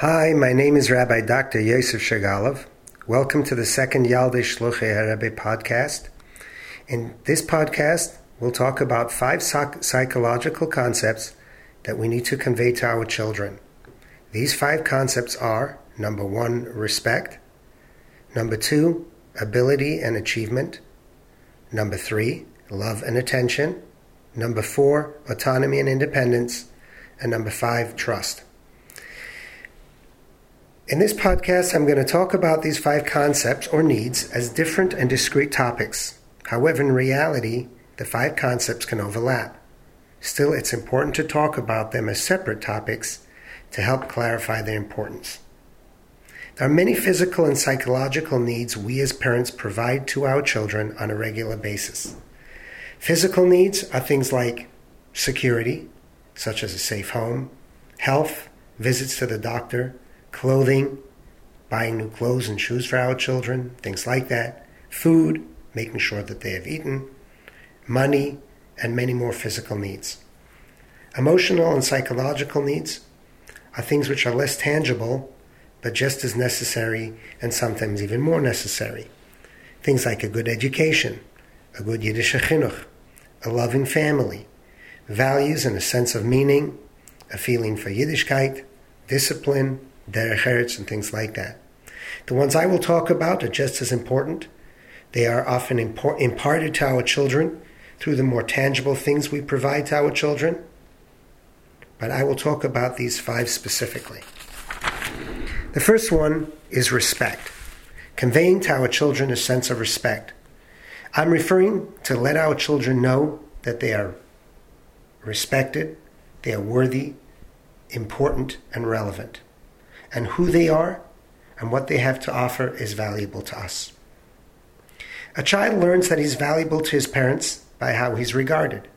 Hi, my name is Rabbi Dr. Yosef Shagalov. Welcome to the second Yaldei Shluchei Rebbe podcast. In this podcast, we'll talk about five psych- psychological concepts that we need to convey to our children. These five concepts are number one, respect, number two, ability and achievement, number three, love and attention, number four, autonomy and independence, and number five, trust. In this podcast, I'm going to talk about these five concepts or needs as different and discrete topics. However, in reality, the five concepts can overlap. Still, it's important to talk about them as separate topics to help clarify their importance. There are many physical and psychological needs we as parents provide to our children on a regular basis. Physical needs are things like security, such as a safe home, health, visits to the doctor, clothing, buying new clothes and shoes for our children, things like that, food, making sure that they have eaten, money, and many more physical needs. Emotional and psychological needs are things which are less tangible, but just as necessary and sometimes even more necessary. Things like a good education, a good Yiddish chinuch, a loving family, values and a sense of meaning, a feeling for Yiddishkeit, discipline, derech eretz, and things like that. The ones I will talk about are just as important. They are often import- imparted to our children through the more tangible things we provide to our children. But I will talk about these five specifically. The first one is respect, conveying to our children a sense of respect. I'm referring to let our children know that they are respected, they are worthy, important, and relevant and who they are and what they have to offer is valuable to us. A child learns that he's valuable to his parents by how he's regarded.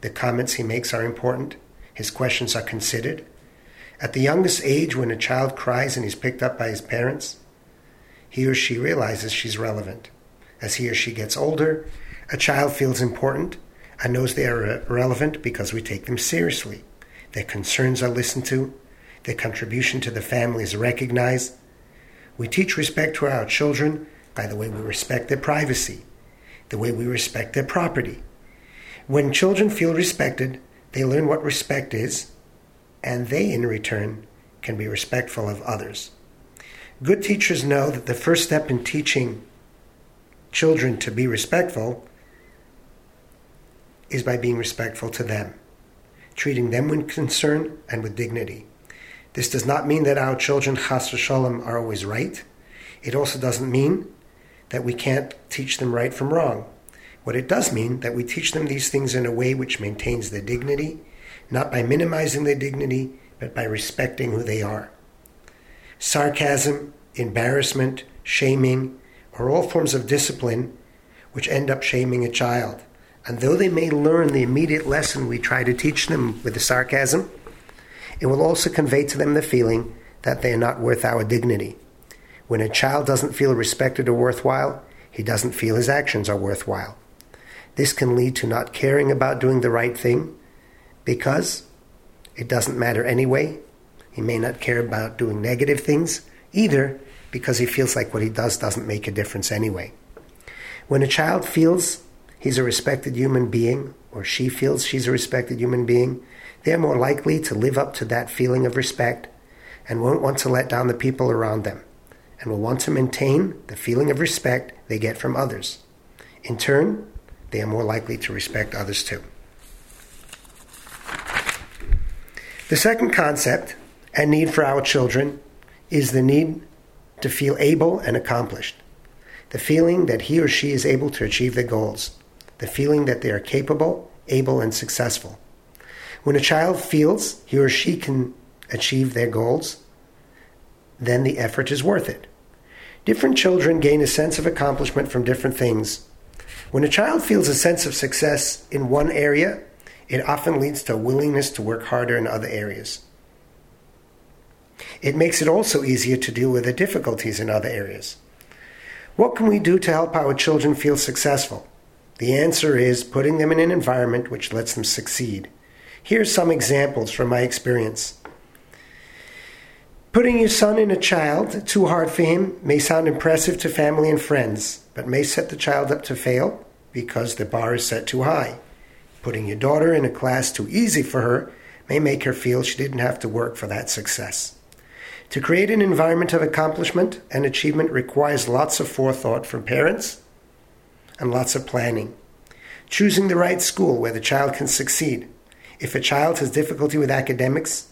The comments he makes are important, his questions are considered. At the youngest age, when a child cries and he's picked up by his parents, he or she realizes she's relevant. As he or she gets older, a child feels important and knows they are relevant because we take them seriously. Their concerns are listened to, their contribution to the family is recognized. We teach respect to our children by the way we respect their privacy, the way we respect their property. When children feel respected, they learn what respect is, and they, in return, can be respectful of others. Good teachers know that the first step in teaching children to be respectful is by being respectful to them, treating them with concern and with dignity. This does not mean that our children, chas v'shalom, are always right. It also doesn't mean that we can't teach them right from wrong. What it does mean that we teach them these things in a way which maintains their dignity, not by minimizing their dignity, but by respecting who they are. Sarcasm, embarrassment, shaming are all forms of discipline which end up shaming a child. And though they may learn the immediate lesson we try to teach them with the sarcasm, it will also convey to them the feeling that they are not worth our dignity. When a child doesn't feel respected or worthwhile, he doesn't feel his actions are worthwhile. This can lead to not caring about doing the right thing because it doesn't matter anyway. He may not care about doing negative things either because he feels like what he does doesn't make a difference anyway. When a child feels he's a respected human being, or she feels she's a respected human being, they're more likely to live up to that feeling of respect and won't want to let down the people around them and will want to maintain the feeling of respect they get from others. In turn, they are more likely to respect others too. The second concept and need for our children is the need to feel able and accomplished. The feeling that he or she is able to achieve their goals. The feeling that they are capable, able, and successful. When a child feels he or she can achieve their goals, then the effort is worth it. Different children gain a sense of accomplishment from different things. When a child feels a sense of success in one area, it often leads to a willingness to work harder in other areas. It makes it also easier to deal with the difficulties in other areas. What can we do to help our children feel successful? The answer is putting them in an environment which lets them succeed. Here's some examples from my experience. Putting your son in a child too hard for him may sound impressive to family and friends, but may set the child up to fail because the bar is set too high. Putting your daughter in a class too easy for her may make her feel she didn't have to work for that success. To create an environment of accomplishment and achievement requires lots of forethought from parents and lots of planning. Choosing the right school where the child can succeed. If a child has difficulty with academics,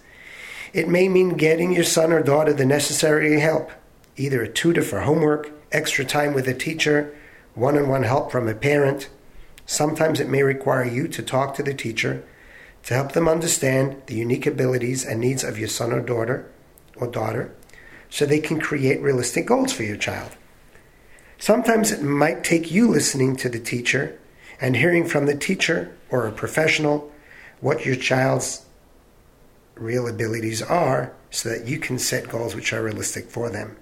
it may mean getting your son or daughter the necessary help, either a tutor for homework, extra time with a teacher, one on one help from a parent. Sometimes it may require you to talk to the teacher to help them understand the unique abilities and needs of your son or daughter or daughter so they can create realistic goals for your child. Sometimes it might take you listening to the teacher and hearing from the teacher or a professional what your child's real abilities are so that you can set goals which are realistic for them.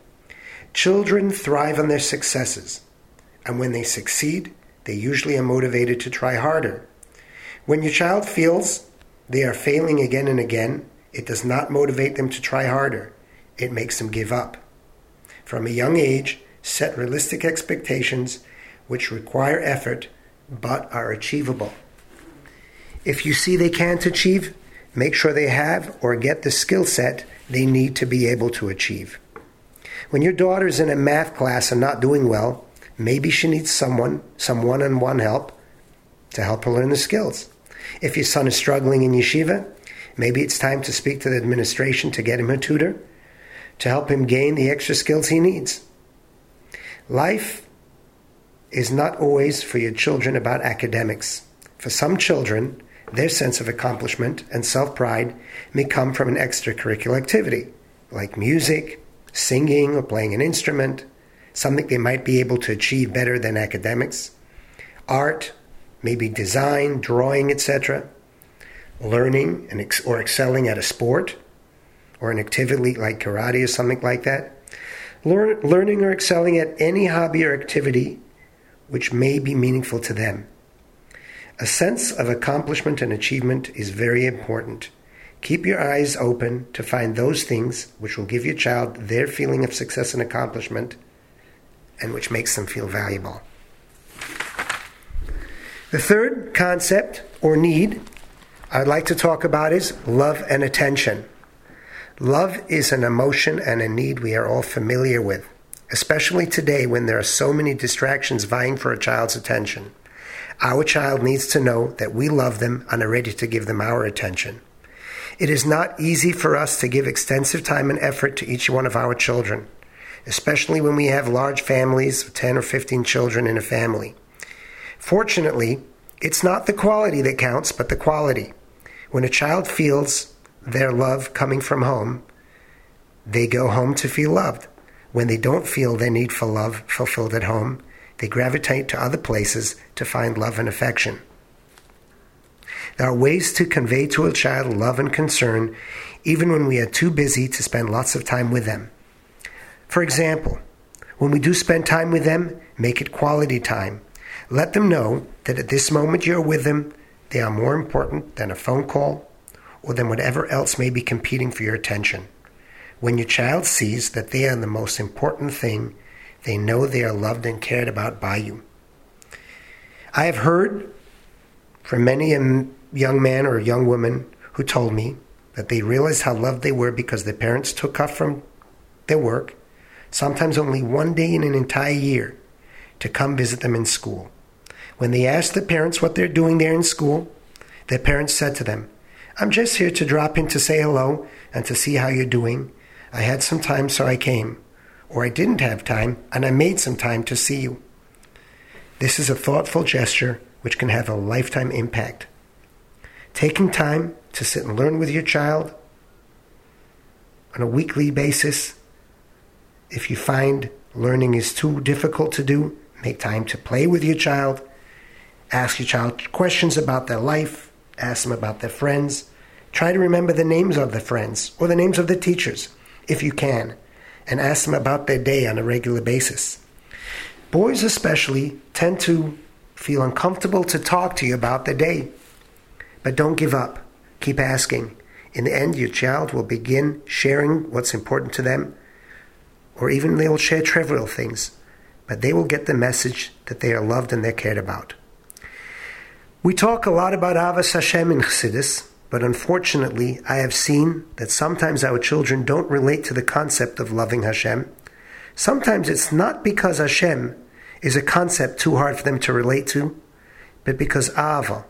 Children thrive on their successes, and when they succeed, they usually are motivated to try harder. When your child feels they are failing again and again, it does not motivate them to try harder. It makes them give up. From a young age, set realistic expectations which require effort but are achievable. If you see they can't achieve, make sure they have or get the skill set they need to be able to achieve. When your daughter's in a math class and not doing well, maybe she needs someone, some one on one help to help her learn the skills. If your son is struggling in yeshiva, maybe it's time to speak to the administration to get him a tutor to help him gain the extra skills he needs. Life is not always for your children about academics. For some children, their sense of accomplishment and self pride may come from an extracurricular activity, like music, singing, or playing an instrument, something they might be able to achieve better than academics, art, maybe design, drawing, etc., learning and ex- or excelling at a sport or an activity like karate or something like that. Learn, learning or excelling at any hobby or activity which may be meaningful to them. A sense of accomplishment and achievement is very important. Keep your eyes open to find those things which will give your child their feeling of success and accomplishment and which makes them feel valuable. The third concept or need I'd like to talk about is love and attention. Love is an emotion and a need we are all familiar with, especially today when there are so many distractions vying for a child's attention. Our child needs to know that we love them and are ready to give them our attention. It is not easy for us to give extensive time and effort to each one of our children, especially when we have large families of 10 or 15 children in a family. Fortunately, it's not the quality that counts, but the quality. When a child feels their love coming from home, they go home to feel loved. When they don't feel their need for love fulfilled at home, they gravitate to other places to find love and affection. There are ways to convey to a child love and concern even when we are too busy to spend lots of time with them. For example, when we do spend time with them, make it quality time. Let them know that at this moment you're with them, they are more important than a phone call or than whatever else may be competing for your attention. When your child sees that they are the most important thing they know they are loved and cared about by you. I have heard from many a young man or a young woman who told me that they realized how loved they were because their parents took off from their work, sometimes only one day in an entire year, to come visit them in school. When they asked the parents what they're doing there in school, their parents said to them, I'm just here to drop in to say hello and to see how you're doing. I had some time, so I came or I didn't have time and I made some time to see you. This is a thoughtful gesture which can have a lifetime impact. Taking time to sit and learn with your child on a weekly basis. If you find learning is too difficult to do, make time to play with your child. Ask your child questions about their life. Ask them about their friends. Try to remember the names of the friends or the names of the teachers if you can and ask them about their day on a regular basis. Boys, especially, tend to feel uncomfortable to talk to you about their day. But don't give up. Keep asking. In the end, your child will begin sharing what's important to them, or even they will share trivial things, but they will get the message that they are loved and they're cared about. We talk a lot about Ahavas Hashem in Chassidus, but unfortunately, I have seen that sometimes our children don't relate to the concept of loving Hashem. Sometimes it's not because Hashem is a concept too hard for them to relate to, but because Ahava,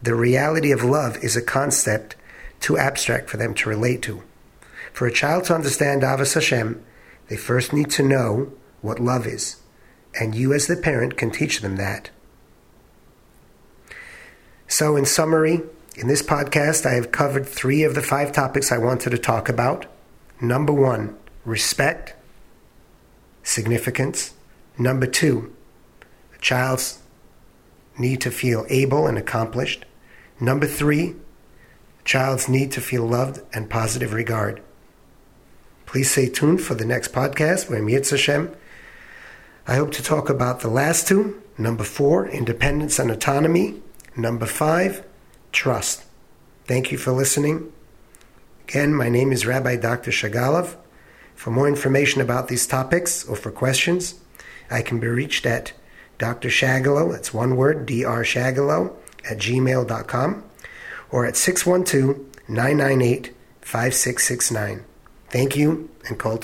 the reality of love, is a concept too abstract for them to relate to. For a child to understand Ahavas Hashem, they first need to know what love is, and you as the parent can teach them that. So, in summary, in this podcast, I have covered three of the five topics I wanted to talk about. Number one, respect, significance. Number two, a child's need to feel able and accomplished. Number three, a child's need to feel loved and positive regard. Please stay tuned for the next podcast where Yirtzeh Hashem. I hope to talk about the last two. Number four, independence and autonomy. Number five, trust. Thank you for listening. Again, my name is Rabbi Dr. Shagalov. For more information about these topics or for questions, I can be reached at Dr. Shagalo, that's one word, Dr. Shagalo, at gmail.com, or at 612 998 5669. Thank you and Kol.